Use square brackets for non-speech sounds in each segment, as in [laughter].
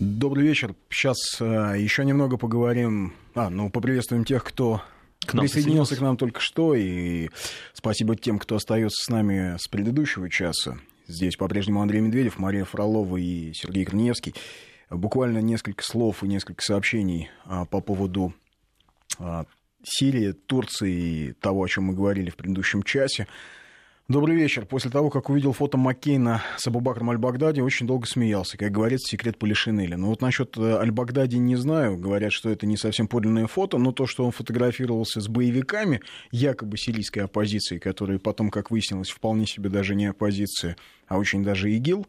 Добрый вечер. Сейчас а, еще немного поговорим. А, ну, поприветствуем тех, кто к нам присоединился к нам только что. И спасибо тем, кто остается с нами с предыдущего часа. Здесь по-прежнему Андрей Медведев, Мария Фролова и Сергей Корнеевский. Буквально несколько слов и несколько сообщений а, по поводу а, Сирии, Турции и того, о чем мы говорили в предыдущем часе. Добрый вечер. После того, как увидел фото Маккейна с Абубакром Аль-Багдади, очень долго смеялся. Как говорится, секрет Полишинеля. Но вот насчет э, Аль-Багдади не знаю. Говорят, что это не совсем подлинное фото, но то, что он фотографировался с боевиками, якобы сирийской оппозиции, которые потом, как выяснилось, вполне себе даже не оппозиция, а очень даже ИГИЛ,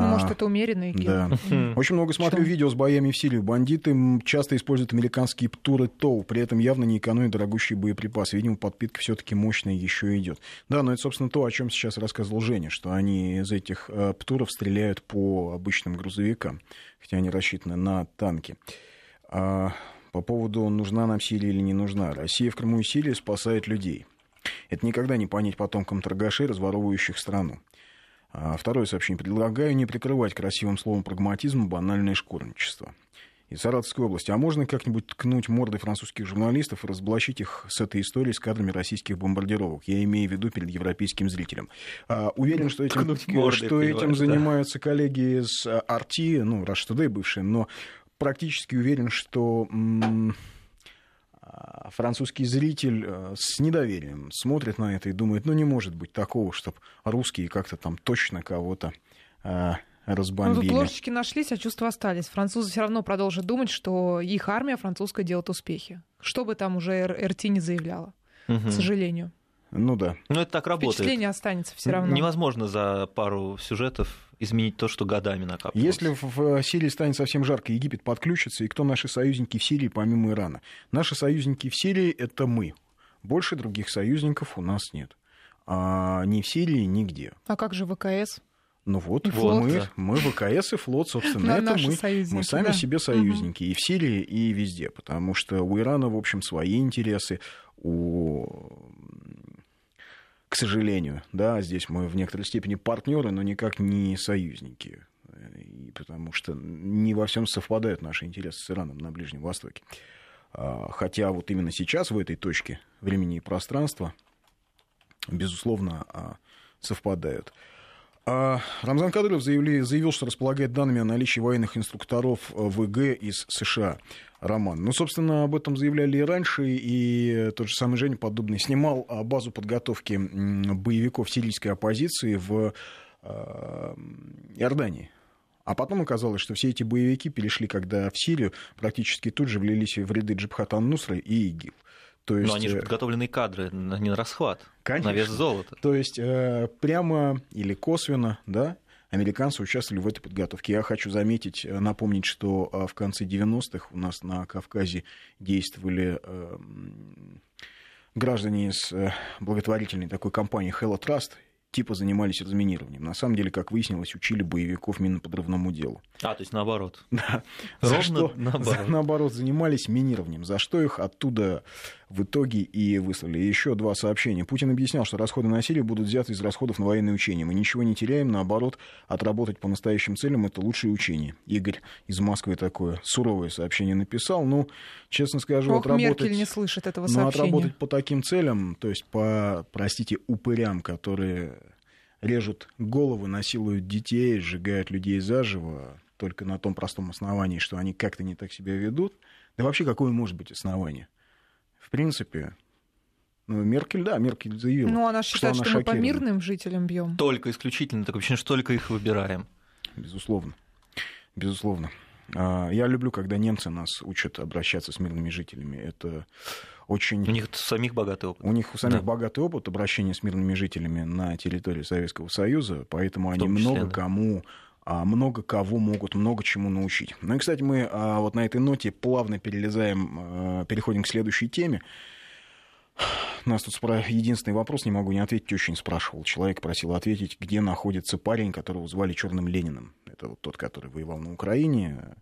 ну, может, это умеренный ИГИЛ. Да. Очень много смотрю Что? видео с боями в Сирии. Бандиты часто используют американские птуры ТОУ, при этом явно не экономят дорогущие боеприпасы. Видимо, подпитка все таки мощная еще идет. Да, но это, собственно, то, о чем сейчас рассказывал Женя, что они из этих э, птуров стреляют по обычным грузовикам, хотя они рассчитаны на танки. А по поводу, нужна нам Сирия или не нужна. Россия в Крыму и Сирии спасает людей. Это никогда не понять потомкам торгашей, разворовывающих страну. А второе сообщение. Предлагаю не прикрывать красивым словом прагматизм банальное шкурничество. Из Саратовской области. А можно как-нибудь ткнуть морды французских журналистов и разоблачить их с этой историей с кадрами российских бомбардировок? Я имею в виду перед европейским зрителем. А, уверен, что этим, морды, что этим занимаются коллеги из Арти, ну, Rush Today бывшие, но практически уверен, что м- французский зритель э, с недоверием смотрит на это и думает, ну не может быть такого, чтобы русские как-то там точно кого-то э, разбомбили. Ну, тут ложечки нашлись, а чувства остались. Французы все равно продолжат думать, что их армия французская делает успехи. Что бы там уже РТ не заявляла, угу. к сожалению. Ну да. Но это так работает. Впечатление останется все равно. Невозможно за пару сюжетов изменить то, что годами накапливалось. Если в Сирии станет совсем жарко, Египет подключится, и кто наши союзники в Сирии помимо Ирана? Наши союзники в Сирии — это мы. Больше других союзников у нас нет. А ни в Сирии, нигде. А как же ВКС? Ну вот, вот мы, мы ВКС и флот, собственно, это мы, мы сами да. себе союзники угу. и в Сирии, и везде, потому что у Ирана, в общем, свои интересы, у к сожалению, да, здесь мы в некоторой степени партнеры, но никак не союзники, и потому что не во всем совпадают наши интересы с Ираном на Ближнем Востоке. А, хотя вот именно сейчас, в этой точке времени и пространства, безусловно, а, совпадают. А Рамзан Кадыров заявили, заявил, что располагает данными о наличии военных инструкторов ВГ из США. Роман. Ну, собственно, об этом заявляли и раньше, и тот же самый Женя Подобный снимал а, базу подготовки боевиков сирийской оппозиции в а, Иордании. А потом оказалось, что все эти боевики перешли, когда в Сирию, практически тут же влились в ряды Джабхат Ан-Нусра и ИГИЛ. То есть, Но они же э, подготовленные кадры, не на расхват, конечно. на вес золота. То есть э, прямо или косвенно, да, американцы участвовали в этой подготовке. Я хочу заметить, э, напомнить, что в конце 90-х у нас на Кавказе действовали граждане из благотворительной такой компании Hello Trust, типа занимались разминированием. На самом деле, как выяснилось, учили боевиков миноподрывному делу. А, то есть наоборот. [laughs] Да. Ровно за что, наоборот. За, наоборот, занимались минированием, за что их оттуда в итоге и выслали. И еще два сообщения. Путин объяснял, что расходы на Сирию будут взяты из расходов на военные учения. Мы ничего не теряем, наоборот, отработать по настоящим целям – это лучшие учения. Игорь из Москвы такое суровое сообщение написал. Ну, честно скажу, Ох, отработать... Меркель не слышит этого сообщения. Ну, отработать по таким целям, то есть по, простите, упырям, которые режут головы, насилуют детей, сжигают людей заживо, только на том простом основании, что они как-то не так себя ведут. Да вообще, какое может быть основание? В принципе, ну, Меркель, да, Меркель заявила. Ну, она считает, что, она что мы по мирным жителям бьем. Только исключительно, так вообще, что только их выбираем. Безусловно. Безусловно. А, я люблю, когда немцы нас учат обращаться с мирными жителями. Это очень... У них самих богатый опыт. У них у самих да. богатый опыт обращения с мирными жителями на территории Советского Союза, поэтому они числе, много да. кому много кого могут много чему научить. Ну и, кстати, мы а, вот на этой ноте плавно перелезаем, переходим к следующей теме. Нас тут спра... единственный вопрос, не могу не ответить, очень спрашивал. Человек просил ответить, где находится парень, которого звали Черным Лениным. Это вот тот, который воевал на Украине,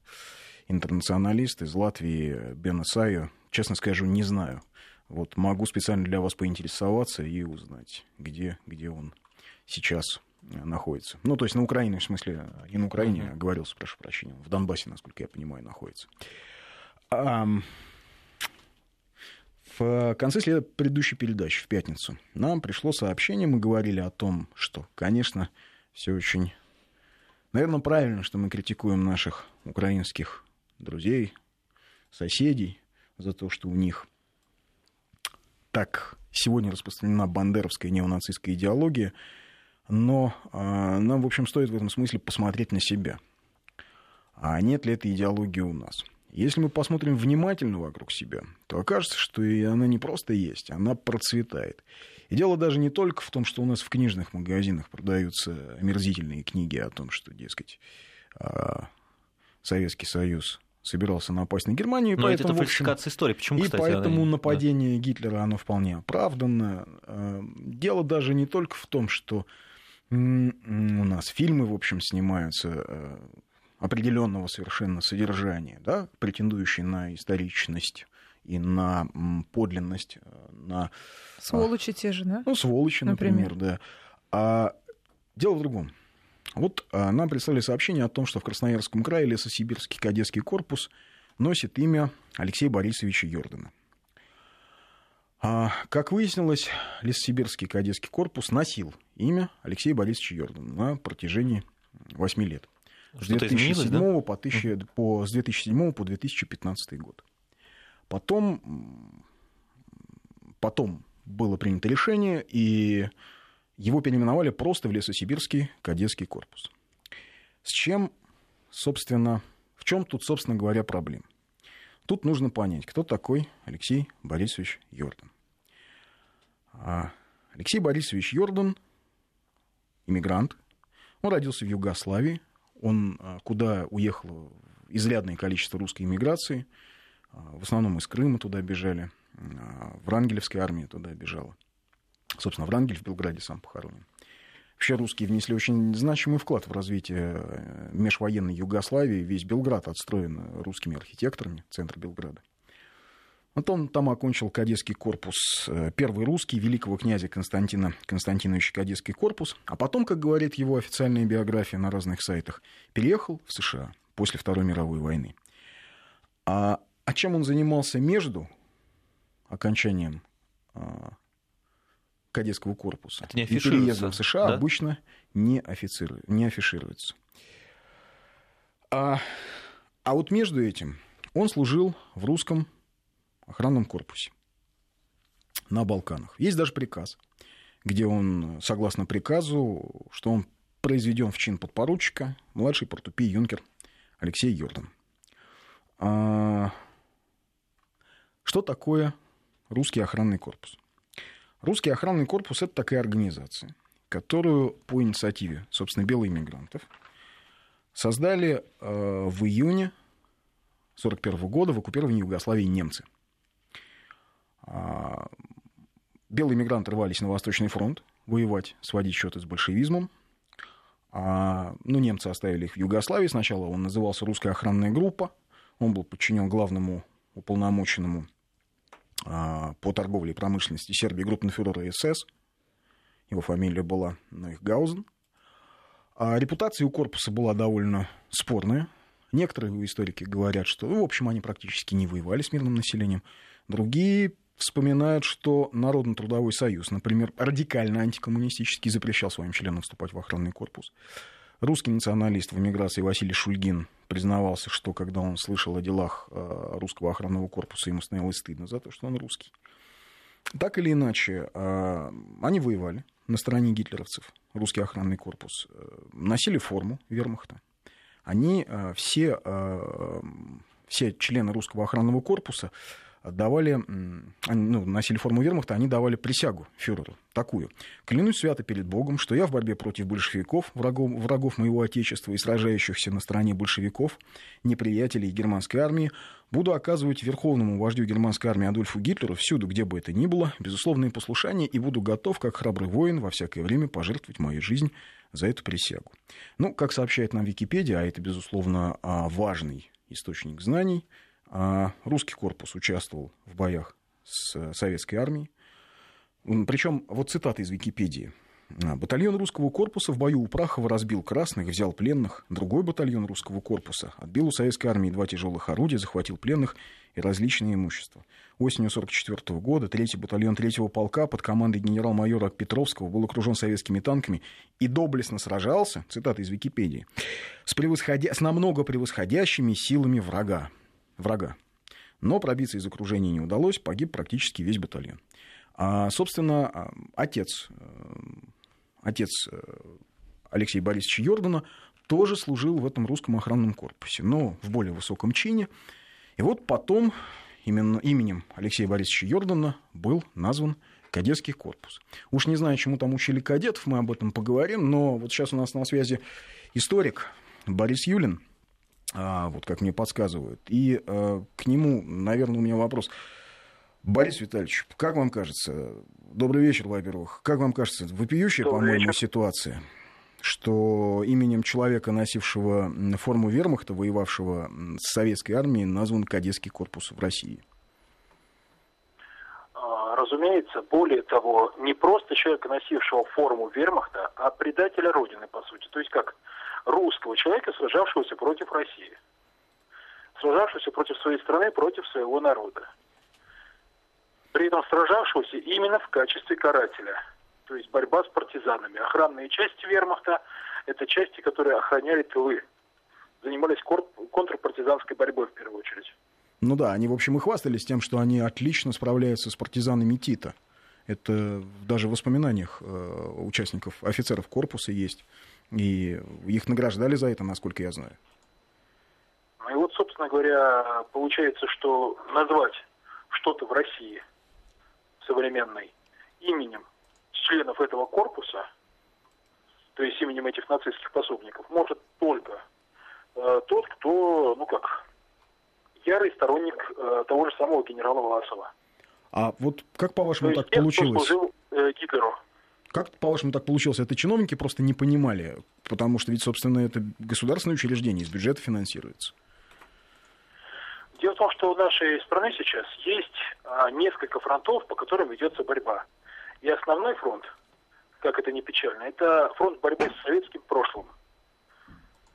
интернационалист из Латвии, Бен Исайо. Честно скажу, не знаю. Вот могу специально для вас поинтересоваться и узнать, где, где он сейчас находится. Ну, то есть на Украине, в смысле, не на Украине, uh-huh. говорился, прошу прощения, в Донбассе, насколько я понимаю, находится. В конце следа предыдущей передачи, в пятницу, нам пришло сообщение, мы говорили о том, что, конечно, все очень, наверное, правильно, что мы критикуем наших украинских друзей, соседей за то, что у них так сегодня распространена бандеровская неонацистская идеология, но э, нам, в общем, стоит в этом смысле посмотреть на себя. А нет ли этой идеологии у нас? Если мы посмотрим внимательно вокруг себя, то окажется, что и она не просто есть, она процветает. И дело даже не только в том, что у нас в книжных магазинах продаются омерзительные книги о том, что, дескать, а, Советский Союз собирался напасть на Германию. Но поэтому, это фальсификация истории. Почему, и кстати, поэтому она... нападение да. Гитлера, оно вполне оправданно. А, дело даже не только в том, что у нас фильмы, в общем, снимаются а, определенного совершенно содержания, да, претендующие на историчность и на подлинность, э, на... Сволочи те же, да? Ну, сволочи, например, например да. А дело в другом. Вот а, нам прислали сообщение о том, что в Красноярском крае лесосибирский кадетский корпус носит имя Алексея Борисовича Йордана. А, как выяснилось, Лесосибирский кадетский корпус носил имя Алексея Борисовича Йордана на протяжении 8 лет с 2007, да? по, 1000, по, с 2007 по 2015 год. Потом, потом было принято решение, и его переименовали просто в Лесосибирский кадетский корпус. С чем, собственно, в чем тут, собственно говоря, проблема? Тут нужно понять, кто такой Алексей Борисович Йордан. А Алексей Борисович Йордан, иммигрант, он родился в Югославии, он а, куда уехало изрядное количество русской иммиграции, а, в основном из Крыма туда бежали, а, в Рангелевской армии туда бежала. Собственно, Врангель в Белграде сам похоронен. Вообще русские внесли очень значимый вклад в развитие э, межвоенной Югославии. Весь Белград отстроен русскими архитекторами, центр Белграда. Вот он там окончил кадетский корпус, э, первый русский, великого князя Константина Константиновича кадетский корпус, а потом, как говорит его официальная биография на разных сайтах, переехал в США после Второй мировой войны. А, а чем он занимался между окончанием а, кадетского корпуса не и переездом в США да? обычно не, официру, не афишируется. А, а вот между этим он служил в русском охранном корпусе на Балканах. Есть даже приказ, где он, согласно приказу, что он произведен в чин подпоручика, младший портупей юнкер Алексей Йордан. А... Что такое русский охранный корпус? Русский охранный корпус – это такая организация, которую по инициативе, собственно, белых иммигрантов создали э, в июне 1941 года в оккупировании Югославии немцы – белые мигранты рвались на Восточный фронт воевать, сводить счеты с большевизмом. А, ну, немцы оставили их в Югославии. Сначала он назывался «Русская охранная группа». Он был подчинен главному уполномоченному а, по торговле и промышленности Сербии группенфюрера СС. Его фамилия была Нойхгаузен. А репутация у корпуса была довольно спорная. Некоторые историки говорят, что, ну, в общем, они практически не воевали с мирным населением. Другие вспоминают, что Народный трудовой союз, например, радикально антикоммунистически запрещал своим членам вступать в охранный корпус. Русский националист в эмиграции Василий Шульгин признавался, что когда он слышал о делах э, русского охранного корпуса, ему становилось стыдно за то, что он русский. Так или иначе, э, они воевали на стороне гитлеровцев, русский охранный корпус, э, носили форму вермахта. Они все, все члены русского охранного корпуса давали, ну, носили форму вермахта, они давали присягу фюреру такую. «Клянусь свято перед Богом, что я в борьбе против большевиков, врагов, врагов моего Отечества и сражающихся на стороне большевиков, неприятелей германской армии, буду оказывать верховному вождю германской армии Адольфу Гитлеру всюду, где бы это ни было, безусловное послушание и буду готов, как храбрый воин, во всякое время пожертвовать мою жизнь за эту присягу». Ну, как сообщает нам Википедия, а это, безусловно, а, важный источник знаний – а русский корпус участвовал в боях с советской армией. Причем, вот цитата из Википедии. А, батальон русского корпуса в бою у Прахова разбил красных, взял пленных. Другой батальон русского корпуса отбил у советской армии два тяжелых орудия, захватил пленных и различные имущества. Осенью 1944 года третий батальон третьего полка под командой генерал-майора Петровского был окружен советскими танками и доблестно сражался, цитата из Википедии, с, превосходя... с намного превосходящими силами врага. Врага. Но пробиться из окружения не удалось, погиб практически весь батальон. А, собственно, а, отец, э, отец э, Алексея Борисовича Йордана тоже служил в этом русском охранном корпусе, но в более высоком чине. И вот потом именно именем Алексея Борисовича Йордана был назван кадетский корпус. Уж не знаю, чему там учили кадетов, мы об этом поговорим, но вот сейчас у нас на связи историк Борис Юлин, а, вот как мне подсказывают. И э, к нему, наверное, у меня вопрос. Борис Витальевич, как вам кажется, добрый вечер, во-первых, как вам кажется, вопиющая, по-моему, ситуация, что именем человека, носившего форму вермахта, воевавшего с советской армией, назван кадетский корпус в России? А, разумеется, более того, не просто человека, носившего форму вермахта, а предателя Родины, по сути. То есть как русского человека, сражавшегося против России. Сражавшегося против своей страны, против своего народа при этом сражавшегося именно в качестве карателя. То есть борьба с партизанами. Охранные части вермахта – это части, которые охраняли тылы. Занимались контрпартизанской борьбой в первую очередь. Ну да, они, в общем, и хвастались тем, что они отлично справляются с партизанами Тита. Это даже в воспоминаниях э, участников, офицеров корпуса есть. И их награждали за это, насколько я знаю. Ну и вот, собственно говоря, получается, что назвать что-то в России современной именем членов этого корпуса, то есть именем этих нацистских пособников, может только э, тот, кто, ну как, ярый сторонник э, того же самого генерала Власова. А вот как по-вашему так получилось? Кто служил э, Гитлеру. Как, по-вашему, так получилось? Это чиновники просто не понимали, потому что ведь, собственно, это государственное учреждение, из бюджета финансируется. Дело в том, что у нашей страны сейчас есть а, несколько фронтов, по которым ведется борьба. И основной фронт, как это не печально, это фронт борьбы с советским прошлым.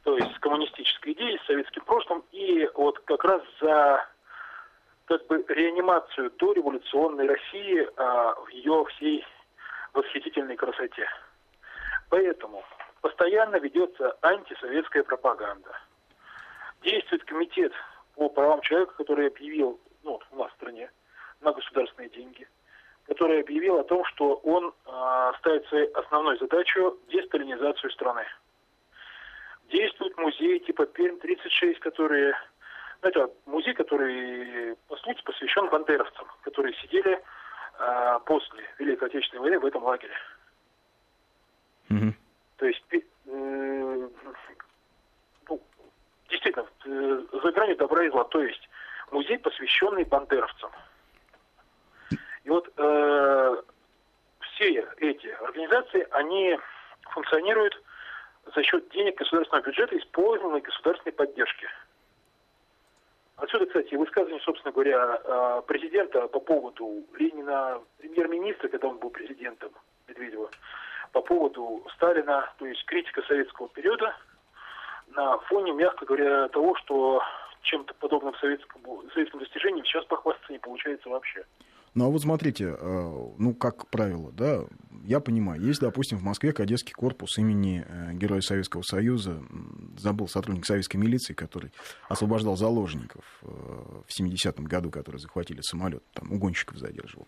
То есть с коммунистической идеей, с советским прошлым. И вот как раз за как бы реанимацию до революционной России а, в ее всей восхитительной красоте. Поэтому постоянно ведется антисоветская пропаганда. Действует комитет по правам человека, который объявил, ну, у нас в стране, на государственные деньги, который объявил о том, что он э, ставит своей основной задачей десталинизацию страны. Действует музей типа Пермь-36, который... Ну, это музей, который, по сути, посвящен бандеровцам, которые сидели после Великой Отечественной войны в этом лагере. Mm-hmm. То есть э, действительно, э, за гранью добра и зла, то есть музей, посвященный бандеровцам. И вот э, все эти организации, они функционируют за счет денег государственного бюджета, использованной государственной поддержки. Отсюда, кстати, высказывание, собственно говоря, э, президента по поводу Ленина, премьер-министра, когда он был президентом Медведева, по поводу Сталина, то есть критика советского периода – на фоне, мягко говоря, того, что чем-то подобным советскому, советским достижением сейчас похвастаться не получается вообще. Ну а вот смотрите, э, ну как правило, да, я понимаю, есть, допустим, в Москве кадетский корпус имени э, Героя Советского Союза, забыл сотрудник советской милиции, который освобождал заложников э, в 70-м году, которые захватили самолет, там угонщиков задерживал.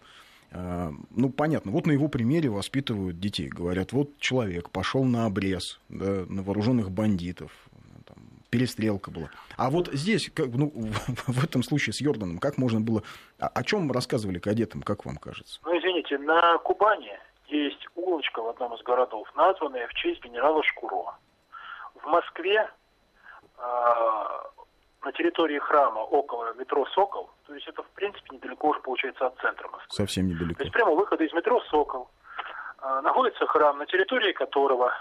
Ну, понятно, вот на его примере воспитывают детей. Говорят, вот человек пошел на обрез, да, на вооруженных бандитов, перестрелка была. А вот здесь, как, ну, [laughs] в этом случае с Йорданом, как можно было... О, о чем рассказывали кадетам, как вам кажется? Ну, извините, на Кубани есть улочка в одном из городов, названная в честь генерала Шкуро. В Москве э, на территории храма около метро «Сокол», то есть это, в принципе, недалеко уже получается от центра Москвы. Совсем недалеко. То есть прямо выхода из метро «Сокол» э, находится храм, на территории которого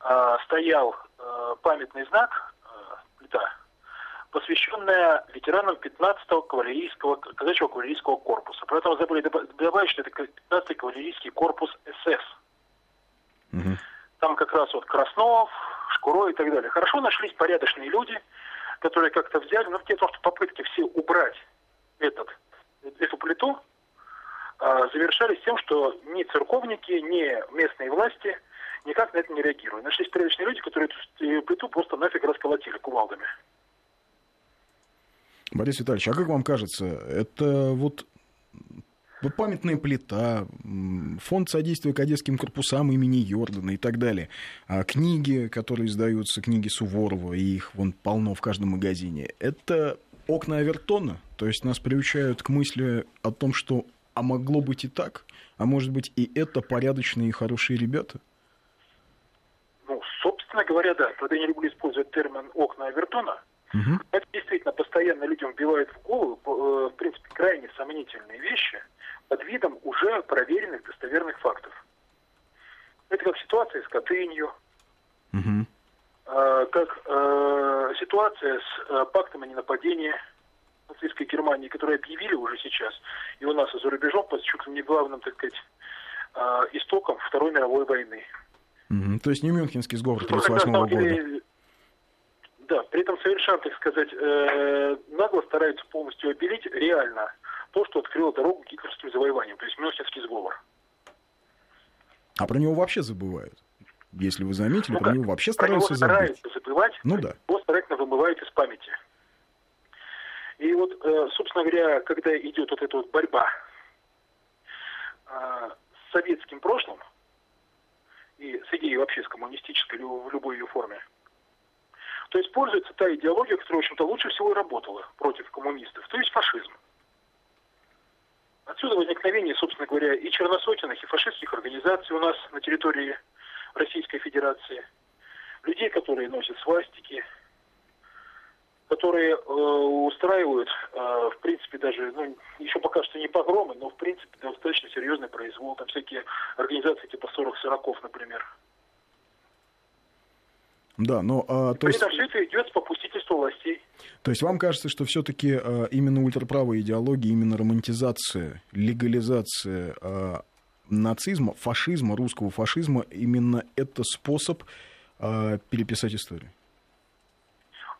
э, стоял памятный знак, э, плита, посвященная ветеранам 15-го кавалерийского, казачьего кавалерийского корпуса. При этом забыли добавить, что это 15-й кавалерийский корпус СС. Угу. Там как раз вот Краснов, Шкуро и так далее. Хорошо нашлись порядочные люди, которые как-то взяли, но в том, что попытки все убрать этот, эту плиту а, завершались тем, что ни церковники, ни местные власти никак на это не реагируют. Нашлись порядочные люди, которые эту плиту просто нафиг расколотили кувалдами. Борис Витальевич, а как вам кажется, это вот памятная плита, фонд содействия кадетским корпусам имени Йордана и так далее. А книги, которые издаются, книги Суворова, и их вон полно в каждом магазине. Это окна Авертона, то есть нас приучают к мысли о том, что а могло быть и так, а может быть и это порядочные и хорошие ребята? Собственно говоря, да. Тогда я не люблю использовать термин «окна Авертона», Угу. Это действительно постоянно людям вбивает в голову, э, в принципе, крайне сомнительные вещи под видом уже проверенных достоверных фактов. Это как ситуация с Катынью, угу. как э, ситуация с э, пактом о ненападении нацистской Германии, которые объявили уже сейчас, и у нас и за рубежом, под чуть ли не главным, так сказать, истоком Второй мировой войны. Угу. То есть не Мюнхенский сговор 1938 ну, года. Да, при этом совершенно, так сказать, э, нагло стараются полностью обелить реально то, что открыло дорогу к гитлеровским завоеваниям, то есть Мюнхенский сговор. А про него вообще забывают. Если вы заметили, ну, про него вообще стараются про него забыть. стараются забывать, ну, да. его старательно вымывают из памяти. И вот, э, собственно говоря, когда идет вот эта вот борьба э, с советским прошлым и с идеей вообще с коммунистической в любой ее форме, то используется та идеология, которая, в общем-то, лучше всего и работала против коммунистов, то есть фашизм. Отсюда возникновение, собственно говоря, и черносотенных, и фашистских организаций у нас на территории Российской Федерации. Людей, которые носят свастики, которые э, устраивают, э, в принципе, даже, ну, еще пока что не погромы, но, в принципе, достаточно серьезный произвол. Там всякие организации типа 40-40, например. Да, но... А, то есть... все это идет с попустительства властей. То есть вам кажется, что все-таки а, именно ультраправая идеология, именно романтизация, легализация а, нацизма, фашизма, русского фашизма, именно это способ а, переписать историю?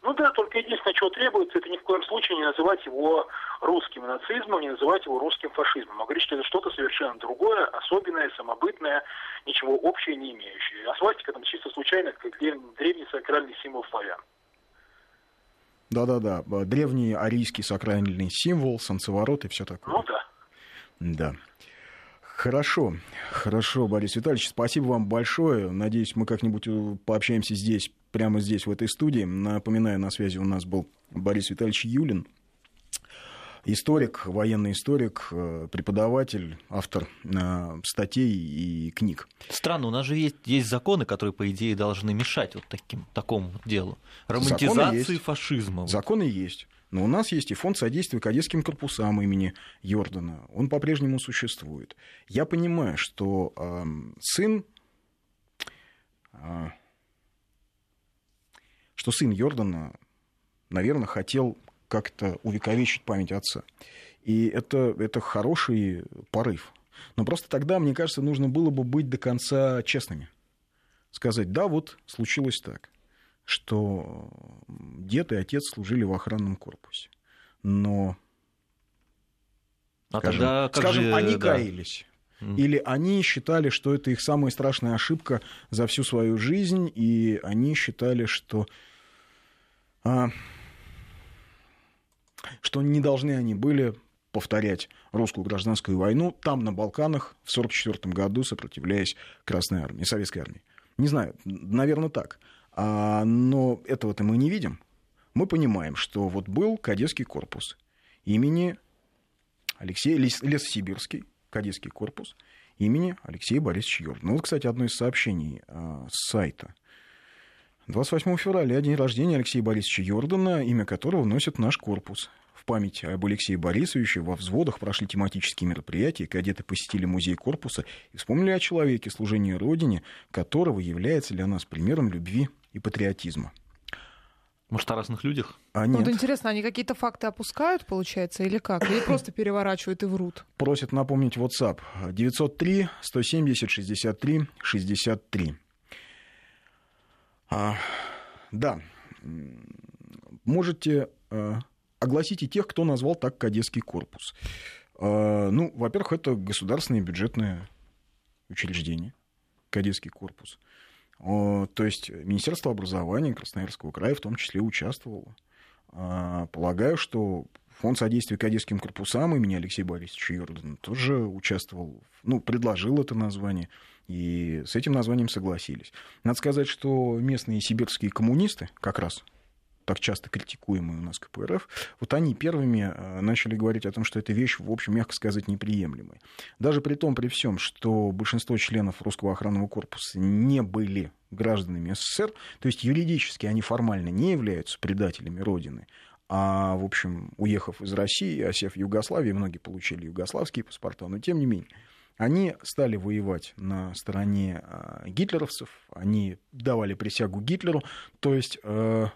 Ну да, только единственное, чего требуется, это ни в коем случае не называть его русским нацизмом, не называть его русским фашизмом, а говорить, что это что-то совершенно другое, особенное, самобытное, ничего общего не имеющее. А свастика там чисто случайно, как древний сакральный символ славян. Да-да-да, древний арийский сакральный символ, солнцеворот и все такое. Ну да. Да. Хорошо, хорошо, Борис Витальевич, спасибо вам большое. Надеюсь, мы как-нибудь э, пообщаемся здесь, прямо здесь, в этой студии. Напоминаю, на связи у нас был Борис Витальевич Юлин, историк, военный историк, э, преподаватель, автор э, статей и книг. Странно, у нас же есть, есть законы, которые, по идее, должны мешать вот таким, такому делу. Романтизации законы фашизма. Законы есть. Но у нас есть и фонд содействия кадетским корпусам имени Йордана. Он по-прежнему существует. Я понимаю, что э, сын, э, что сын Йордана, наверное, хотел как-то увековечить память отца. И это, это хороший порыв. Но просто тогда, мне кажется, нужно было бы быть до конца честными. Сказать, да, вот случилось так что дед и отец служили в охранном корпусе. Но, а скажем, тогда как скажем же, они да. каялись. Или они считали, что это их самая страшная ошибка за всю свою жизнь, и они считали, что, а, что не должны они были повторять русскую гражданскую войну там, на Балканах, в 1944 году, сопротивляясь Красной армии, Советской армии. Не знаю, наверное, так. А, но этого-то мы не видим. Мы понимаем, что вот был кадетский корпус имени Алексея Лесосибирский, кадетский корпус имени Алексея Борисовича Юрдина. Ну, вот, кстати, одно из сообщений а, с сайта. 28 февраля, день рождения Алексея Борисовича Йордана, имя которого носит наш корпус. В память об Алексее Борисовиче во взводах прошли тематические мероприятия, кадеты посетили музей корпуса и вспомнили о человеке, служении Родине, которого является для нас примером любви и патриотизма. Может, о разных людях? А нет. Вот интересно, они какие-то факты опускают, получается, или как? Или просто переворачивают и врут? Просят напомнить WhatsApp 903 170 63 63. А, да, можете а, огласить и тех, кто назвал так кадетский корпус. А, ну, во-первых, это государственное бюджетное учреждение, кадетский корпус. То есть Министерство образования Красноярского края в том числе участвовало. А, полагаю, что Фонд содействия кадетским корпусам имени Алексея Борисовича Йордана тоже участвовал, ну, предложил это название, и с этим названием согласились. Надо сказать, что местные сибирские коммунисты, как раз так часто критикуемые у нас КПРФ, вот они первыми э, начали говорить о том, что эта вещь, в общем, мягко сказать, неприемлемая. Даже при том, при всем, что большинство членов русского охранного корпуса не были гражданами СССР, то есть юридически они формально не являются предателями Родины, а, в общем, уехав из России, осев в Югославии, многие получили югославские паспорта, но тем не менее, они стали воевать на стороне э, гитлеровцев, они давали присягу Гитлеру, то есть э,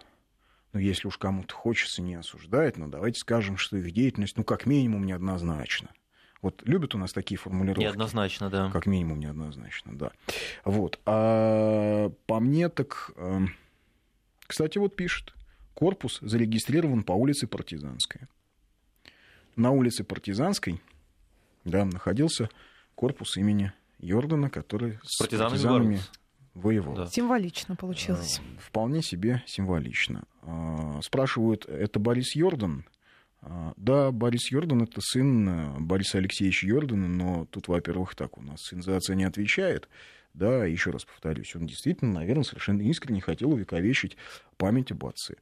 ну, если уж кому-то хочется не осуждать, но давайте скажем, что их деятельность, ну, как минимум, неоднозначна. Вот любят у нас такие формулировки. Неоднозначно, да. Как минимум неоднозначно, да. Вот. А по мне так... Эм, кстати, вот пишет. Корпус зарегистрирован по улице Партизанская. На улице Партизанской, да, находился корпус имени Йордана, который с партизанами, партизанами воевал. Да. Символично получилось. А, вполне себе символично. А, спрашивают, это Борис Йордан? А, да, Борис Йордан это сын э, Бориса Алексеевича Йордана, но тут, во-первых, так, у нас сын за отца не отвечает. Да, еще раз повторюсь, он действительно, наверное, совершенно искренне хотел увековечить память об отце.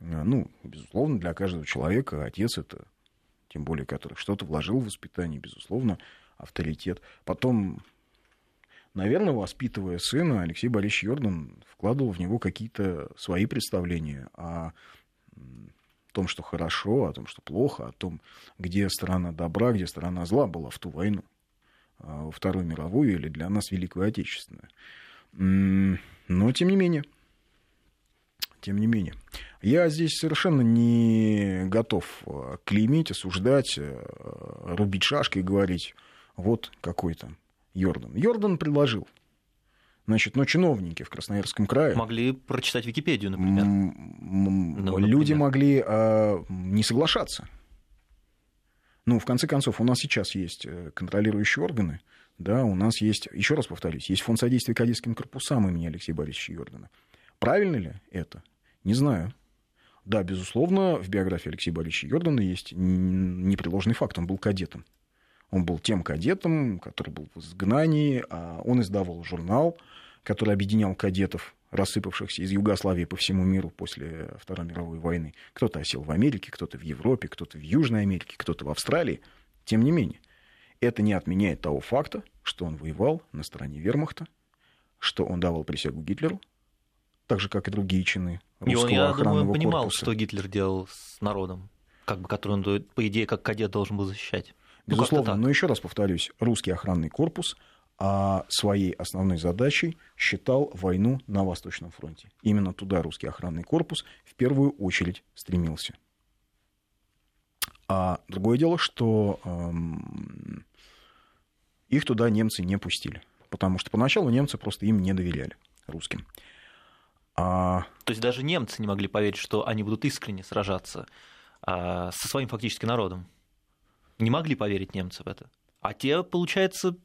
Ну, безусловно, для каждого человека отец это, тем более, который что-то вложил в воспитание, безусловно, авторитет. Потом наверное, воспитывая сына, Алексей Борисович Йордан вкладывал в него какие-то свои представления о том, что хорошо, о том, что плохо, о том, где сторона добра, где сторона зла была в ту войну, а, во Вторую мировую или для нас Великую Отечественную. Но, тем не менее, тем не менее, я здесь совершенно не готов а, клеймить, осуждать, а, рубить шашкой и говорить, вот какой то Йордан. Йордан предложил. Значит, но чиновники в Красноярском крае... Могли прочитать Википедию, например. Ну, люди могли а, не соглашаться. Ну, в конце концов, у нас сейчас есть э, контролирующие органы, да, у нас есть, еще раз повторюсь, есть фонд содействия кадетским корпусам имени Алексея Борисовича Йордана. Правильно ли это? Не знаю. Да, безусловно, в биографии Алексея Борисовича Йордана есть непреложный факт, он был кадетом. Он был тем кадетом, который был в изгнании, а он издавал журнал, который объединял кадетов, рассыпавшихся из Югославии по всему миру после Второй мировой войны. Кто-то осел в Америке, кто-то в Европе, кто-то в Южной Америке, кто-то в Австралии. Тем не менее, это не отменяет того факта, что он воевал на стороне вермахта, что он давал присягу Гитлеру, так же, как и другие чины русского и он, я охранного думаю, понимал, корпуса. что Гитлер делал с народом, как бы, который он, по идее, как кадет должен был защищать. Ну, Безусловно, но еще раз повторюсь, русский охранный корпус а своей основной задачей считал войну на Восточном фронте. Именно туда русский охранный корпус в первую очередь стремился. А другое дело, что эм, их туда немцы не пустили. Потому что поначалу немцы просто им не доверяли, русским. А... То есть даже немцы не могли поверить, что они будут искренне сражаться а, со своим фактически народом не могли поверить немцы в это. А те, получается,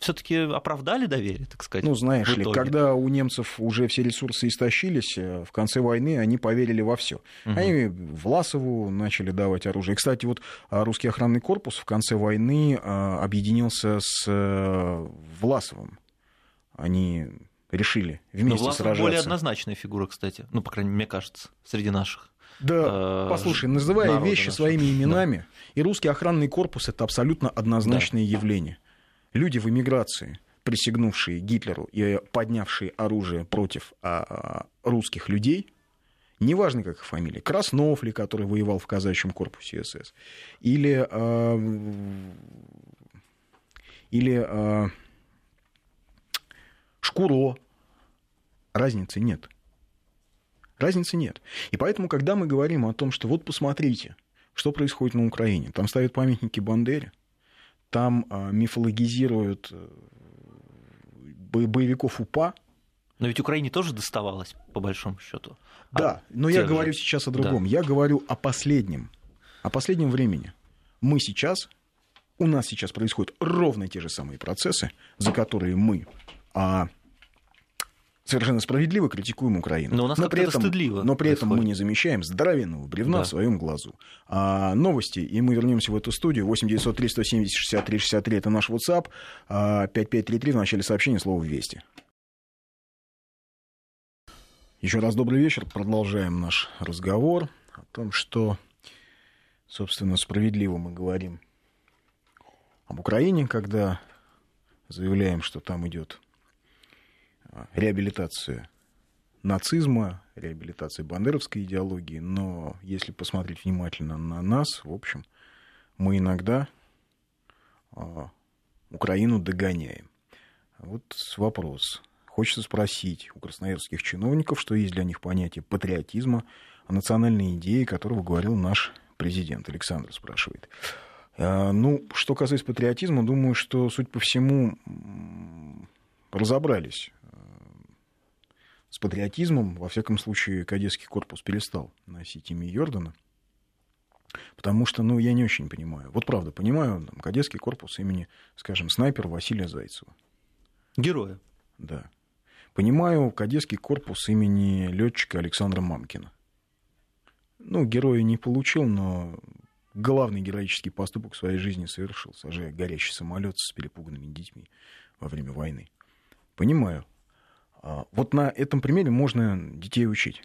все-таки оправдали доверие, так сказать. Ну, знаешь ли, когда у немцев уже все ресурсы истощились, э, в конце войны они поверили во все. Угу. Они Власову начали давать оружие. И, кстати, вот а, русский охранный корпус в конце войны а, объединился с э, Власовым. Они решили вместе Но Власов сражаться. более однозначная фигура, кстати. Ну, по крайней мере, мне кажется, среди наших. Да, э, послушай, называя вещи нашего. своими именами, да. и русский охранный корпус это абсолютно однозначное да. явление. Люди в эмиграции, присягнувшие Гитлеру и поднявшие оружие против а, а, русских людей, неважно, как их фамилия, Краснов ли, который воевал в казачьем корпусе СС, или, а, или а, Шкуро, разницы нет Разницы нет. И поэтому, когда мы говорим о том, что вот посмотрите, что происходит на Украине, там ставят памятники Бандере, там э, мифологизируют э, боевиков УПА. Но ведь Украине тоже доставалось, по большому счету. Да, но я же. говорю сейчас о другом. Да. Я говорю о последнем, о последнем времени. Мы сейчас, у нас сейчас происходят ровно те же самые процессы, за которые мы а, совершенно справедливо критикуем Украину. Но у нас но при этом, стыдливо Но при этом мы не замечаем здоровенного бревна да. в своем глазу. А, новости, и мы вернемся в эту студию. 8 903 170 63 63 это наш WhatsApp. А, 5533 в начале сообщения слово «Вести». Еще раз добрый вечер. Продолжаем наш разговор о том, что, собственно, справедливо мы говорим об Украине, когда заявляем, что там идет реабилитация нацизма, реабилитация бандеровской идеологии, но если посмотреть внимательно на нас, в общем, мы иногда а, Украину догоняем. Вот вопрос. Хочется спросить у красноярских чиновников, что есть для них понятие патриотизма, о национальной идее, которого говорил наш президент. Александр спрашивает. А, ну, что касается патриотизма, думаю, что, судя по всему, разобрались с патриотизмом, во всяком случае, кадетский корпус перестал носить имя Йордана, потому что, ну, я не очень понимаю. Вот правда, понимаю, там, кадетский корпус имени, скажем, снайпера Василия Зайцева. Героя. Да. Понимаю кадетский корпус имени летчика Александра Мамкина. Ну, героя не получил, но главный героический поступок в своей жизни совершил, сажая горящий самолет с перепуганными детьми во время войны. Понимаю. А, вот на этом примере можно детей учить.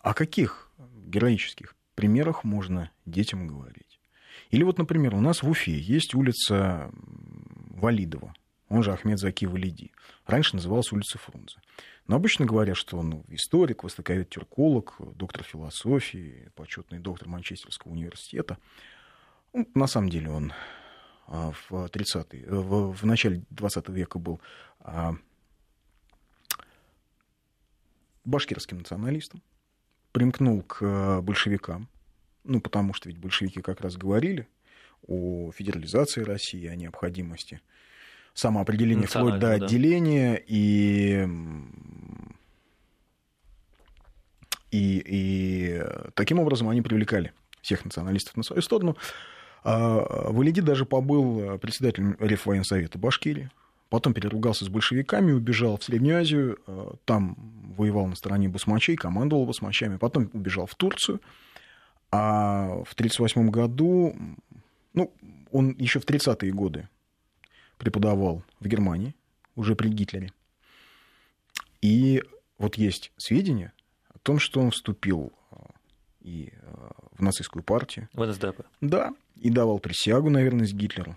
О каких героических примерах можно детям говорить? Или вот, например, у нас в Уфе есть улица Валидова, он же Ахмед Заки Валиди. Раньше называлась улица Фрунзе. Но обычно говорят, что он историк, востоковед тюрколог, доктор философии, почетный доктор Манчестерского университета. Ну, на самом деле он а, в 30 в, в начале 20 века был а, башкирским националистом, примкнул к э, большевикам, ну, потому что ведь большевики как раз говорили о федерализации России, о необходимости самоопределения вплоть до отделения да. и и, и таким образом они привлекали всех националистов на свою сторону. А Валиди даже побыл председателем Реввоенсовета Башкирии, Потом переругался с большевиками, убежал в Среднюю Азию, э, там воевал на стороне басмачей, командовал басмачами, потом убежал в Турцию. А в 1938 году, ну, он еще в 30-е годы преподавал в Германии, уже при Гитлере. И вот есть сведения о том, что он вступил э, и э, в нацистскую партию. В НСДАП? Да, и давал присягу на верность Гитлеру.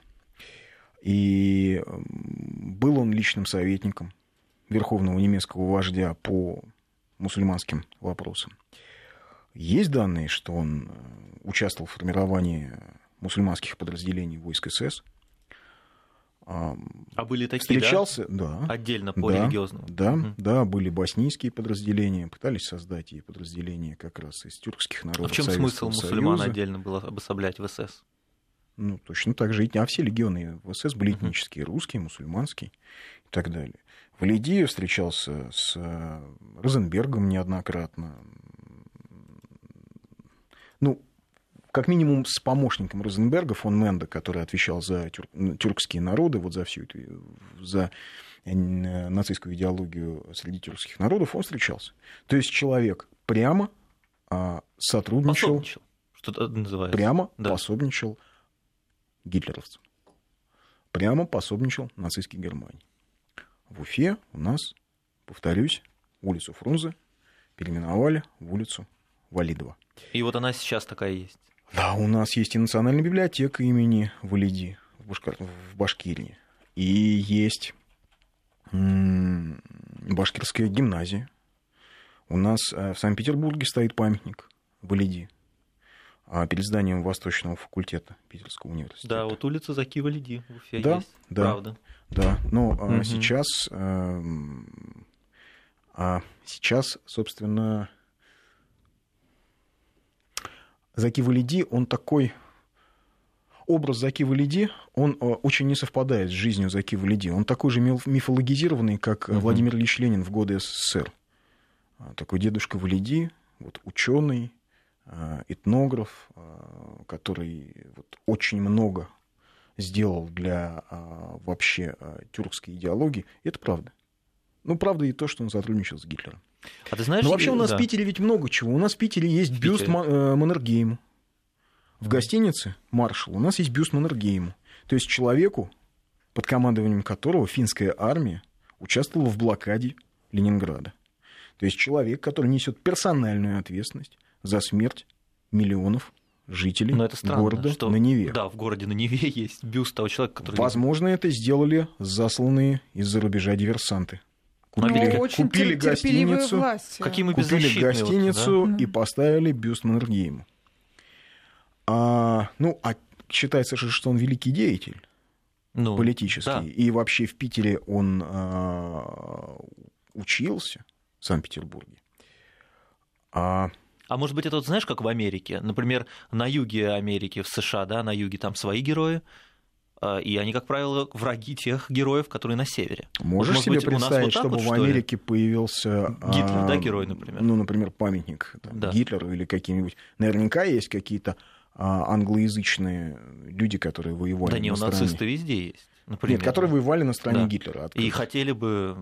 И был он личным советником верховного немецкого вождя по мусульманским вопросам. Есть данные, что он э, участвовал в формировании мусульманских подразделений войск СС. А были такие, Встречался, да? да отдельно по да, религиозному? Да, угу. да, были боснийские подразделения, пытались создать и подразделения как раз из тюркских народов. А в чем смысл мусульман отдельно было обособлять в СС? Ну, точно так же. А все легионы в СС были этнические, русские, мусульманские и так далее. В Лидии встречался с э, Розенбергом неоднократно. Ну, как минимум с помощником Розенберга, фон Менда, который отвечал за тюр... тюркские народы, вот за всю эту, за э, нацистскую идеологию среди тюркских народов, он встречался. То есть человек прямо а, сотрудничал, пособничал, что называется. прямо да. пособничал гитлеровцам. Прямо пособничал нацистской Германии. В Уфе у нас, повторюсь, улицу Фрунзе переименовали в улицу Валидова. И вот она сейчас такая есть. Да, у нас есть и национальная библиотека имени Валиди в, Башкар... в Башкирии. И есть башкирская гимназия. У нас э, в Санкт-Петербурге стоит памятник Валиди перед зданием Восточного факультета Питерского университета. Да, вот улица Закива Лиди в Уфе да, есть, да, правда. Да, но угу. сейчас э, А сейчас, собственно, Заки Валиди, он такой... Образ Заки Валиди, он э, очень не совпадает с жизнью Заки Валиди. Он такой же мифологизированный, как uh-huh. Владимир Ильич Ленин в годы СССР. А, такой дедушка Валиди, вот, ученый, а, этнограф, а, который вот, очень много сделал для вообще тюркской идеологии. Это правда. Ну, правда и то, что он сотрудничал с Гитлером. А ты знаешь, Но вообще у нас да. в Питере ведь много чего. У нас в Питере есть в бюст Питере. Э, Маннергейму. В гостинице «Маршал» у нас есть бюст Маннергейму. То есть человеку, под командованием которого финская армия участвовала в блокаде Ленинграда. То есть человек, который несет персональную ответственность за смерть миллионов жителей Но это странно, города что, на Неве. Да, в городе на Неве [laughs] есть бюст того человека, который... Возможно, это сделали засланные из-за рубежа диверсанты. Купили, ну, очень купили гостиницу, власти. Какие мы купили гостиницу вот, да? и поставили бюст Маннергейму. А, ну, а считается же, что он великий деятель ну, политический. Да. И вообще в Питере он а, учился, в Санкт-Петербурге. А... А может быть, это вот знаешь, как в Америке? Например, на юге Америки, в США, да, на юге там свои герои, а, и они, как правило, враги тех героев, которые на севере. Можешь вот, себе быть, представить, вот чтобы вот, в Америке появился... Гитлер, а, да, герой, например? Ну, например, памятник там, да. Гитлеру или каким-нибудь... Наверняка есть какие-то а, англоязычные люди, которые воевали Да не, у нацисты везде есть. Например. Нет, которые воевали на стороне да. Гитлера. Открыто. И хотели бы...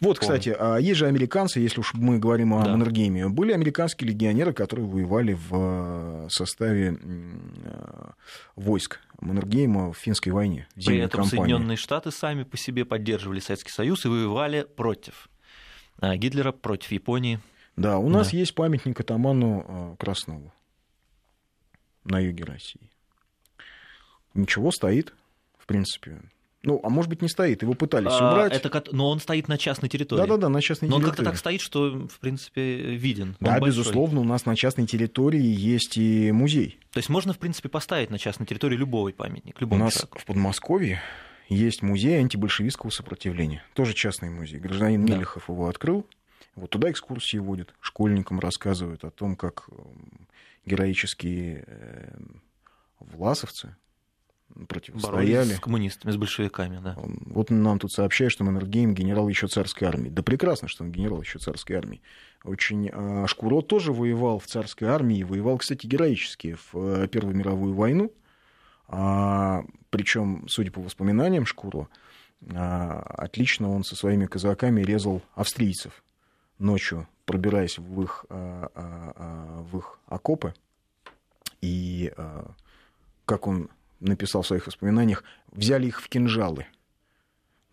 Вот, кстати, а есть же американцы, если уж мы говорим о да. Маннергейме, были американские легионеры, которые воевали в э, составе э, войск Маннергейма в финской войне. В При этом кампании. Соединенные Штаты сами по себе поддерживали Советский Союз и воевали против э, Гитлера, против Японии. Да, у нас да. есть памятник атаману Краснову на юге России. Ничего, стоит, в принципе. Ну, а может быть, не стоит, его пытались а, убрать. Это, но он стоит на частной территории. Да-да-да, на частной но территории. Но он как-то так стоит, что, в принципе, виден. Да, большой. безусловно, у нас на частной территории есть и музей. То есть можно, в принципе, поставить на частной территории любой памятник, любому У нас человеку. в Подмосковье есть музей антибольшевистского сопротивления. Тоже частный музей. Гражданин да. Мелехов его открыл. Вот туда экскурсии водят, школьникам рассказывают о том, как эм, героические эм, власовцы противостояли. Боролись с коммунистами, с большевиками, да. Вот нам тут сообщают, что Маннергейм генерал еще царской армии. Да прекрасно, что он генерал еще царской армии. Очень а Шкуро тоже воевал в царской армии, воевал, кстати, героически в э, Первую мировую войну. А, причем, судя по воспоминаниям Шкуро, а, отлично он со своими казаками резал австрийцев ночью, пробираясь в их, а, а, а, в их окопы. И а, как он написал в своих воспоминаниях, взяли их в кинжалы.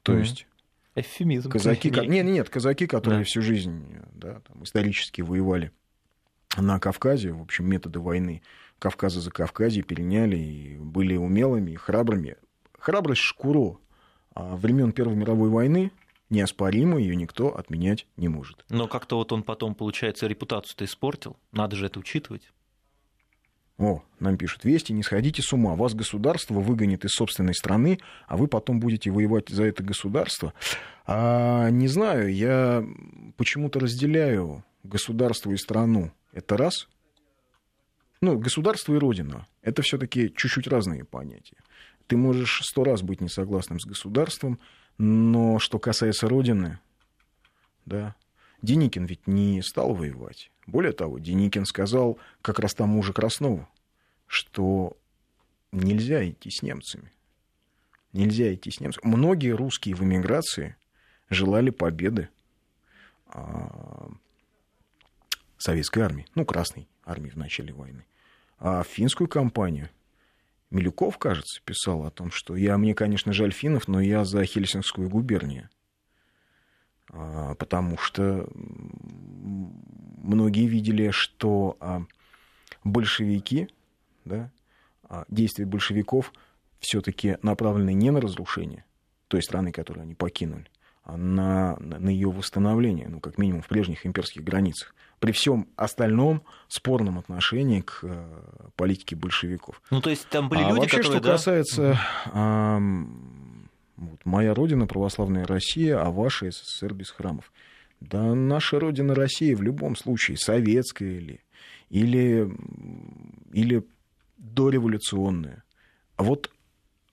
То mm-hmm. есть Эвфемизм. Казаки, нет, нет, нет, казаки, которые да. всю жизнь да, там, исторически воевали на Кавказе, в общем, методы войны Кавказа за Кавказе переняли и были умелыми и храбрыми. Храбрость Шкуро а времен Первой мировой войны неоспоримо, ее никто отменять не может. Но как-то вот он потом, получается, репутацию-то испортил. Надо же это учитывать. О, нам пишут, вести, не сходите с ума, вас государство выгонит из собственной страны, а вы потом будете воевать за это государство. А, не знаю, я почему-то разделяю государство и страну. Это раз. Ну, государство и родина. Это все-таки чуть-чуть разные понятия. Ты можешь сто раз быть не согласным с государством, но что касается родины, да, Деникин ведь не стал воевать. Более того, Деникин сказал как раз тому же Краснову, что нельзя идти с немцами. Нельзя идти с немцами. Многие русские в эмиграции желали победы а, советской армии, ну, Красной армии в начале войны. А финскую кампанию Милюков, кажется, писал о том, что я, мне, конечно, жаль финнов, но я за Хельсинскую губернию. А, потому что многие видели, что а, большевики, да, а, действия большевиков все-таки направлены не на разрушение той страны, которую они покинули, а на, на ее восстановление, ну, как минимум, в прежних имперских границах. При всем остальном спорном отношении к политике большевиков. Ну, то есть там были а люди, вообще, которые... что да? касается... Э, вот, моя родина, православная Россия, а ваша СССР без храмов. Да наша родина Россия в любом случае, советская или, или, или дореволюционная. А вот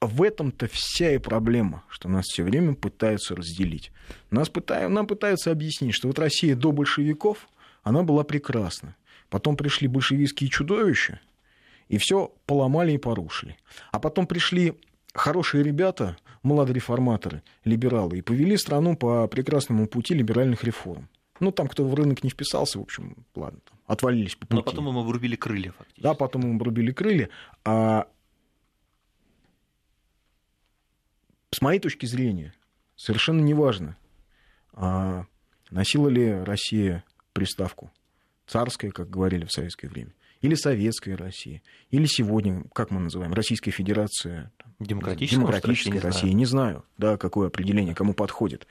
в этом-то вся и проблема, что нас все время пытаются разделить. Нас пытают, нам пытаются объяснить, что вот Россия до большевиков, она была прекрасна. Потом пришли большевистские чудовища, и все поломали и порушили. А потом пришли хорошие ребята, молодые реформаторы, либералы, и повели страну по прекрасному пути либеральных реформ. Ну, там, кто в рынок не вписался, в общем, ладно, там, отвалились по пути. Но потом ему обрубили крылья, фактически. Да, потом ему обрубили крылья. А с моей точки зрения, совершенно неважно, а носила ли Россия приставку царская, как говорили в советское время, или советская Россия, или сегодня, как мы называем, Российская Федерация, демократическая, демократическая Россия, не знаю, да, какое определение кому подходит.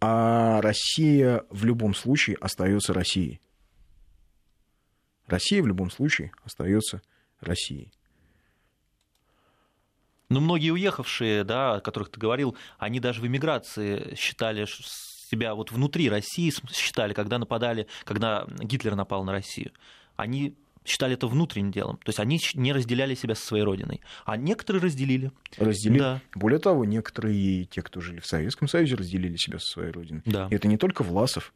А Россия в любом случае остается Россией. Россия в любом случае остается Россией. Но многие уехавшие, да, о которых ты говорил, они даже в эмиграции считали себя вот внутри России, считали, когда нападали, когда Гитлер напал на Россию. Они считали это внутренним делом. То есть они не разделяли себя со своей родиной. А некоторые разделили. Разделили. Да. Более того, некоторые, те, кто жили в Советском Союзе, разделили себя со своей родиной. Да. И это не только Власов.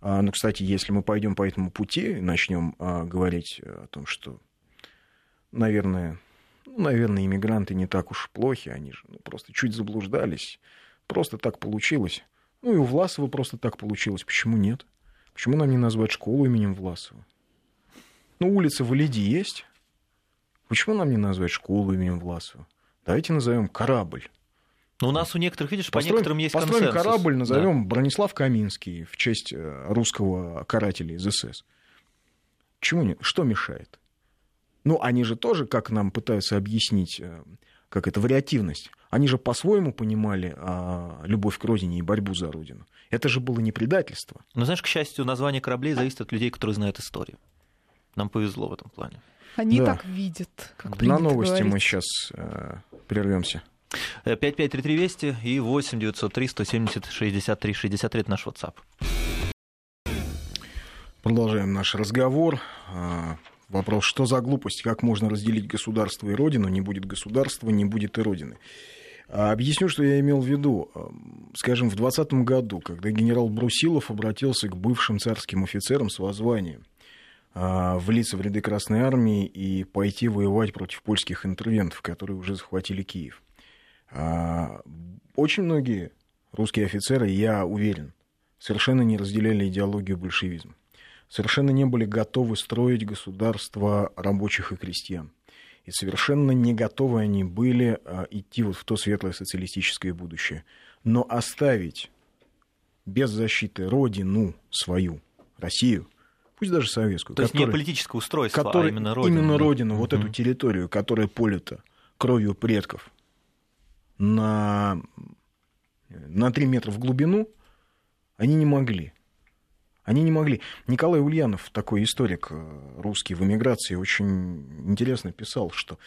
А, ну, кстати, если мы пойдем по этому пути и начнем а, говорить о том, что, наверное, ну, наверное, иммигранты не так уж плохи, они же ну, просто чуть заблуждались. Просто так получилось. Ну и у Власова просто так получилось. Почему нет? Почему нам не назвать школу именем Власова? Ну, улица в Элиде есть. Почему нам не назвать школу именем Власова? Давайте назовем корабль. Но ну, у нас у некоторых, видишь, построим, по некоторым есть построим консенсус. корабль, назовем да. Бронислав Каминский в честь э, русского карателя из СС. Чему не? Что мешает? Ну, они же тоже, как нам пытаются объяснить, э, как это вариативность, они же по-своему понимали а, любовь к родине и борьбу за родину. Это же было не предательство. Но знаешь, к счастью, название кораблей зависит от людей, которые знают историю. Нам повезло в этом плане. Они да. так видят, как На новости говорить. мы сейчас э, прервемся. 553320 э, и 8 903 170 63 63 это наш WhatsApp. Продолжаем наш разговор. А, вопрос, что за глупость, как можно разделить государство и родину? Не будет государства, не будет и родины. А, объясню, что я имел в виду. Скажем, в 2020 году, когда генерал Брусилов обратился к бывшим царским офицерам с воззванием влиться в ряды Красной Армии и пойти воевать против польских интервентов, которые уже захватили Киев. А, очень многие русские офицеры, я уверен, совершенно не разделяли идеологию большевизма. Совершенно не были готовы строить государство рабочих и крестьян. И совершенно не готовы они были а, идти вот в то светлое социалистическое будущее. Но оставить без защиты родину свою, Россию, пусть даже советскую. То есть не политическое устройство, а который, а именно родину. Именно родину, вот эту территорию, которая полита кровью предков на, на 3 метра в глубину, они не могли. Они не могли. Николай Ульянов, такой историк э, русский в эмиграции, очень интересно писал, что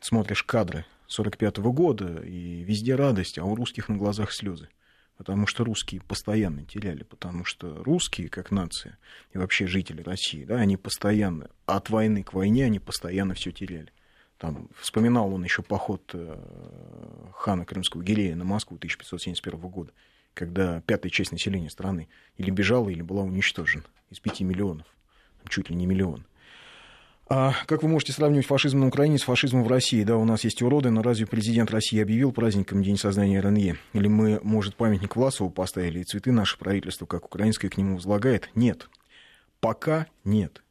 смотришь кадры 45 -го года, и везде радость, а у русских на глазах слезы потому что русские постоянно теряли, потому что русские, как нация, и вообще жители России, да, они постоянно, от войны к войне они постоянно все теряли. Там, вспоминал он еще поход э, хана Крымского Гирея на Москву 1571 года, когда пятая часть населения страны или бежала, или была уничтожена из пяти миллионов, чуть ли не миллион. А как вы можете сравнивать фашизм на Украине с фашизмом в России? Да, у нас есть уроды, но разве президент России объявил праздником День создания РНЕ? Или мы, может, памятник Власову поставили и цветы наше правительство, как украинское, к нему возлагает? Нет. Пока нет.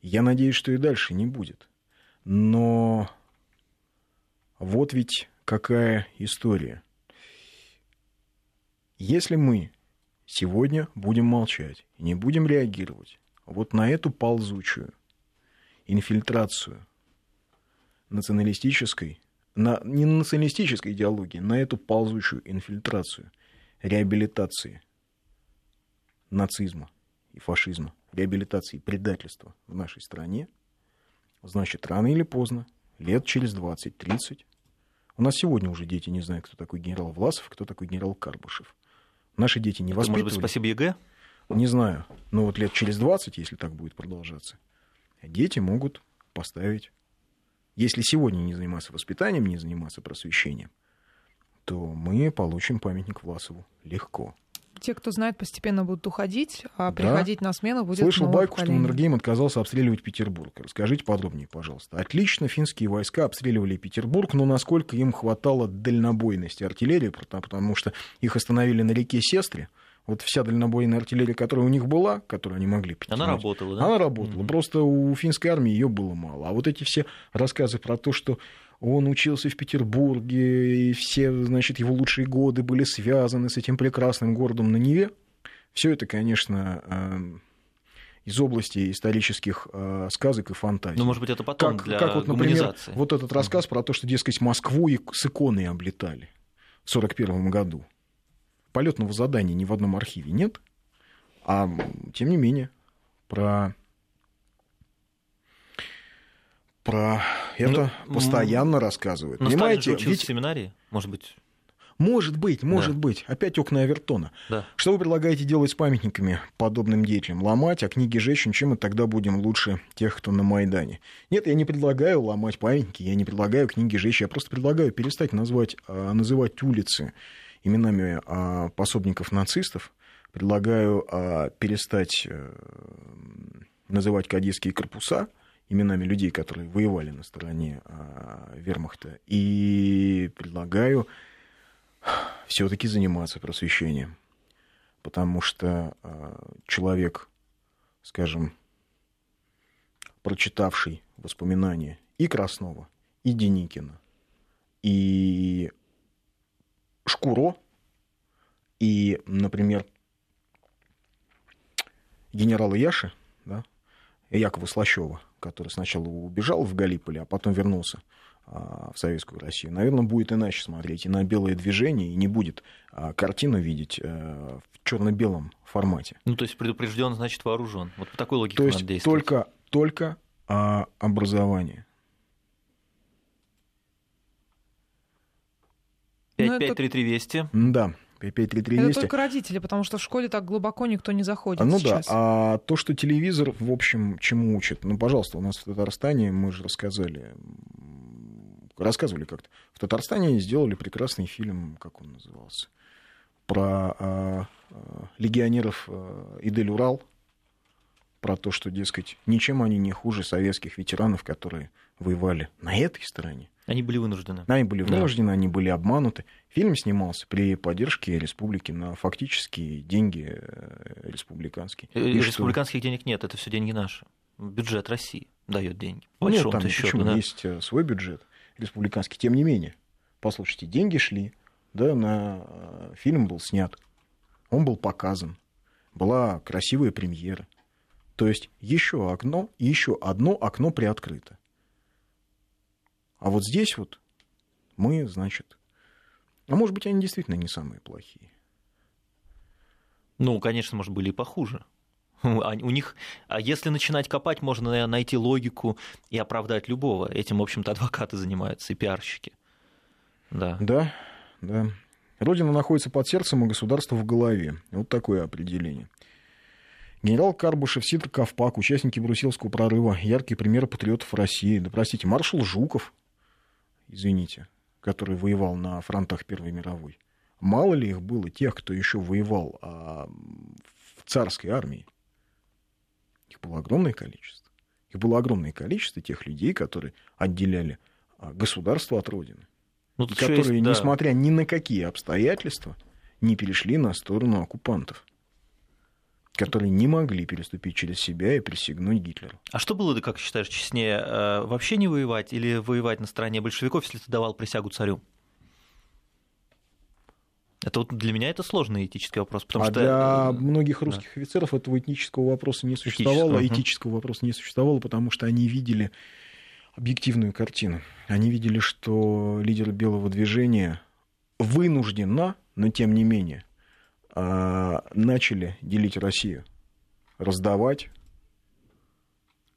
Я надеюсь, что и дальше не будет. Но вот ведь какая история. Если мы сегодня будем молчать не будем реагировать вот на эту ползучую, инфильтрацию националистической, на, не на националистической идеологии, на эту ползущую инфильтрацию реабилитации нацизма и фашизма, реабилитации предательства в нашей стране, значит, рано или поздно, лет через 20-30, у нас сегодня уже дети не знают, кто такой генерал Власов, кто такой генерал Карбышев. Наши дети не Это, воспитывали... Может быть, спасибо ЕГЭ? не знаю, ну вот лет через 20, если так будет продолжаться, дети могут поставить, если сегодня не заниматься воспитанием, не заниматься просвещением, то мы получим памятник Власову легко те, кто знает, постепенно будут уходить, а приходить да. на смену будет Слышал байку, поколение. что Маннергейм отказался обстреливать Петербург. Расскажите подробнее, пожалуйста. Отлично, финские войска обстреливали Петербург, но насколько им хватало дальнобойности артиллерии, потому что их остановили на реке Сестре, вот вся дальнобойная артиллерия, которая у них была, которую они могли потянуть, Она работала, да? Она работала. Mm-hmm. Просто у финской армии ее было мало. А вот эти все рассказы про то, что он учился в Петербурге, и все, значит, его лучшие годы были связаны с этим прекрасным городом на Неве. Все это, конечно, эм, из области исторических э, сказок и фантазий. Ну, может быть, это потом как, для как вот, например, вот этот рассказ про то, что, дескать, Москву и с иконой облетали в 1941 году. Полетного задания ни в одном архиве нет, а тем не менее про про это ну, постоянно рассказывают. Но Понимаете? Ведь... в семинарии, может быть. Может быть, может да. быть. Опять окна Авертона. Да. Что вы предлагаете делать с памятниками подобным деятелям? Ломать, а книги женщин, чем мы тогда будем лучше тех, кто на Майдане? Нет, я не предлагаю ломать памятники, я не предлагаю книги женщин, я просто предлагаю перестать назвать, а, называть улицы именами а, пособников нацистов. Предлагаю а, перестать э, называть кадетские корпуса – именами людей, которые воевали на стороне а, вермахта, и предлагаю все-таки заниматься просвещением. Потому что а, человек, скажем, прочитавший воспоминания и Краснова, и Деникина, и Шкуро, и, например, генерала Яши, да, Якова Слащева, который сначала убежал в Галиполи, а потом вернулся а, в Советскую Россию, наверное, будет иначе смотреть и на белое движение, и не будет а, картину видеть э, в черно-белом формате. Ну, то есть предупрежден, значит вооружен. Вот по такой логике то есть надо Только, только а, образование. 553320. Да. 533200. Это только родители, потому что в школе так глубоко никто не заходит Ну сейчас. да, а то, что телевизор, в общем, чему учит? Ну, пожалуйста, у нас в Татарстане, мы же рассказали, рассказывали как-то, в Татарстане сделали прекрасный фильм, как он назывался, про а, а, легионеров а, Идель-Урал, про то, что, дескать, ничем они не хуже советских ветеранов, которые воевали на этой стороне. Они были вынуждены. Они были вынуждены, да. они были обмануты. Фильм снимался при поддержке республики на фактические деньги э, республиканские. И, и республиканских что... денег нет, это все деньги наши. Бюджет России дает деньги. Нет, там счету, почему да? есть э, свой бюджет республиканский. Тем не менее, послушайте, деньги шли, да, на э, фильм был снят, он был показан, была красивая премьера. То есть еще окно, еще одно окно приоткрыто. А вот здесь вот мы, значит... А может быть, они действительно не самые плохие. Ну, конечно, может, были и похуже. [laughs] У них, а если начинать копать, можно найти логику и оправдать любого. Этим, в общем-то, [laughs] адвокаты занимаются и пиарщики. Да. Да, да. Родина находится под сердцем, и государство в голове. Вот такое определение. Генерал Карбышев, Сидор Ковпак, участники Брусиловского прорыва, яркий пример патриотов России. Да простите, маршал Жуков, извините, который воевал на фронтах Первой мировой. Мало ли их было тех, кто еще воевал а, в царской армии. Их было огромное количество. Их было огромное количество тех людей, которые отделяли а, государство от Родины. Ну, которые, есть, да. несмотря ни на какие обстоятельства, не перешли на сторону оккупантов которые не могли переступить через себя и присягнуть Гитлеру. А что было, как считаешь, честнее, э, вообще не воевать или воевать на стороне большевиков, если ты давал присягу царю? Это вот для меня это сложный этический вопрос. Потому а что... для многих русских да. офицеров этого этнического вопроса не существовало, этического, этического вопроса не существовало, потому что они видели объективную картину. Они видели, что лидер белого движения вынуждена, но тем не менее, начали делить Россию, раздавать.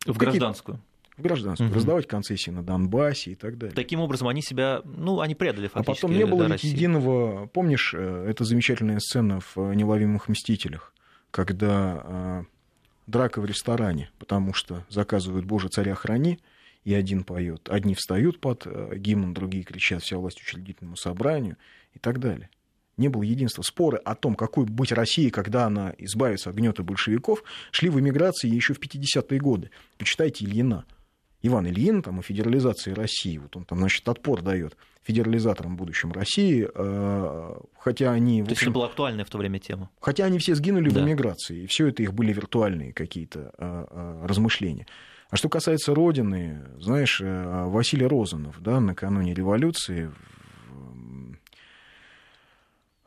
В гражданскую. В гражданскую. Угу. Раздавать концессии на Донбассе и так далее. Таким образом, они себя, ну, они предали фактически. А потом не было ведь единого, помнишь, э, это замечательная сцена в «Неуловимых мстителях», когда драка в ресторане, потому что заказывают «Боже, царя храни», и один поет. Одни встают под гимн, другие кричат «Вся власть учредительному собранию» и так далее не было единства. Споры о том, какой быть Россией, когда она избавится от гнета большевиков, шли в эмиграции еще в 50-е годы. Почитайте Ильина. Иван Ильин там, о федерализации России. Вот он там, значит, отпор дает федерализаторам будущем России, э, хотя они... То есть это была актуальная в то время тема. Хотя они все сгинули да. в эмиграции, и все это их были виртуальные какие-то э, э, размышления. А что касается Родины, знаешь, Василий Розанов, да, накануне революции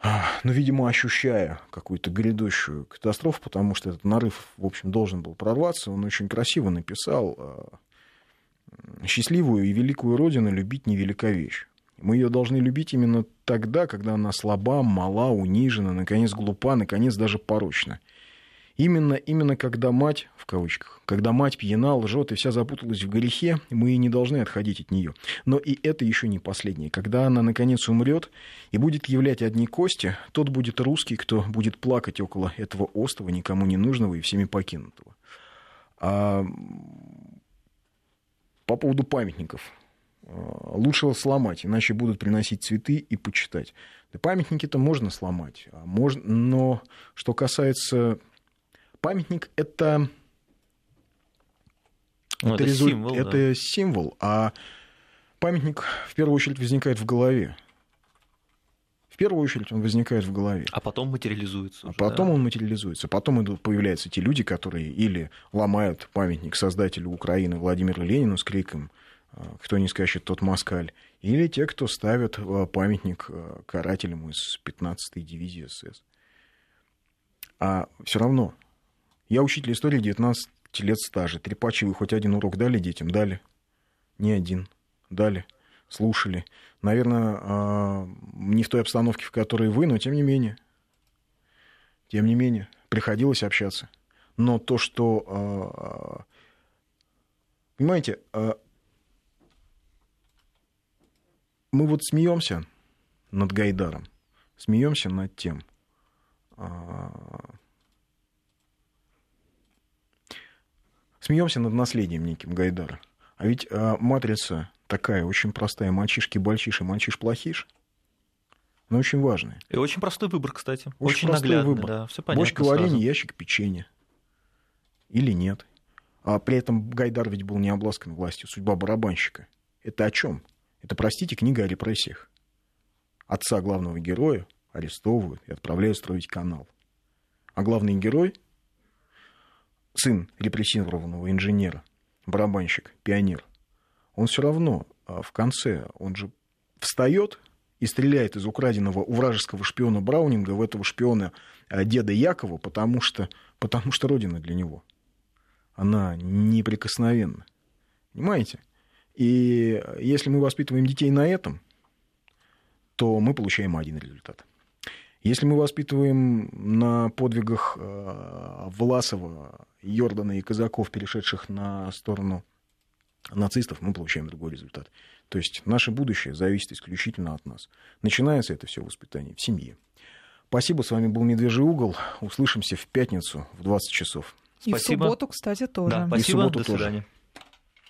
ну, видимо, ощущая какую-то грядущую катастрофу, потому что этот нарыв, в общем, должен был прорваться, он очень красиво написал а, «Счастливую и великую Родину любить невелика вещь». Мы ее должны любить именно тогда, когда она слаба, мала, унижена, наконец глупа, наконец даже порочна. Именно, именно когда мать, в кавычках, когда мать пьяна, лжет и вся запуталась в грехе, мы и не должны отходить от нее. Но и это еще не последнее. Когда она, наконец, умрет и будет являть одни кости, тот будет русский, кто будет плакать около этого острова, никому не нужного и всеми покинутого. А по поводу памятников. А, лучше сломать, иначе будут приносить цветы и почитать. Да памятники-то можно сломать, а можно, но что касается памятник это, ну, это, это, резу... символ, это да. символ, а памятник в первую очередь возникает в голове. В первую очередь он возникает в голове. А потом материализуется. Уже, а потом да? он материализуется. Потом появляются те люди, которые или ломают памятник создателю Украины Владимиру Ленину с криком «А, «Кто не скачет, тот москаль», или те, кто ставят а, памятник а, карателям из 15-й дивизии СС. А все равно я учитель истории 19 лет стажа. Трепачи вы хоть один урок дали детям? Дали. Не один. Дали. Слушали. Наверное, а, не в той обстановке, в которой вы, но тем не менее. Тем не менее, приходилось общаться. Но то, что... А, понимаете, а, мы вот смеемся над Гайдаром, смеемся над тем, Смеемся над наследием неким Гайдара. А ведь а, матрица такая очень простая. Мальчишки-бальчиши, мальчиш-плохиш. Но очень важная. И очень простой выбор, кстати. Очень, очень простой наглядный, выбор. Да, все понятно Бочка варенья, ящик печенья. Или нет. А при этом Гайдар ведь был не обласкан властью. Судьба барабанщика. Это о чем? Это, простите, книга о репрессиях. Отца главного героя арестовывают и отправляют строить канал. А главный герой сын репрессированного инженера, барабанщик, пионер, он все равно а, в конце, он же встает и стреляет из украденного у вражеского шпиона Браунинга в этого шпиона а, деда Якова, потому что, потому что Родина для него. Она неприкосновенна. Понимаете? И если мы воспитываем детей на этом, то мы получаем один результат. Если мы воспитываем на подвигах э, Власова, Йордана и казаков, перешедших на сторону нацистов, мы получаем другой результат. То есть наше будущее зависит исключительно от нас. Начинается это все воспитание в семье. Спасибо, с вами был «Медвежий угол». Услышимся в пятницу в 20 часов. И Спасибо. в субботу, кстати, тоже. Да, спасибо, и в субботу до свидания. Тоже.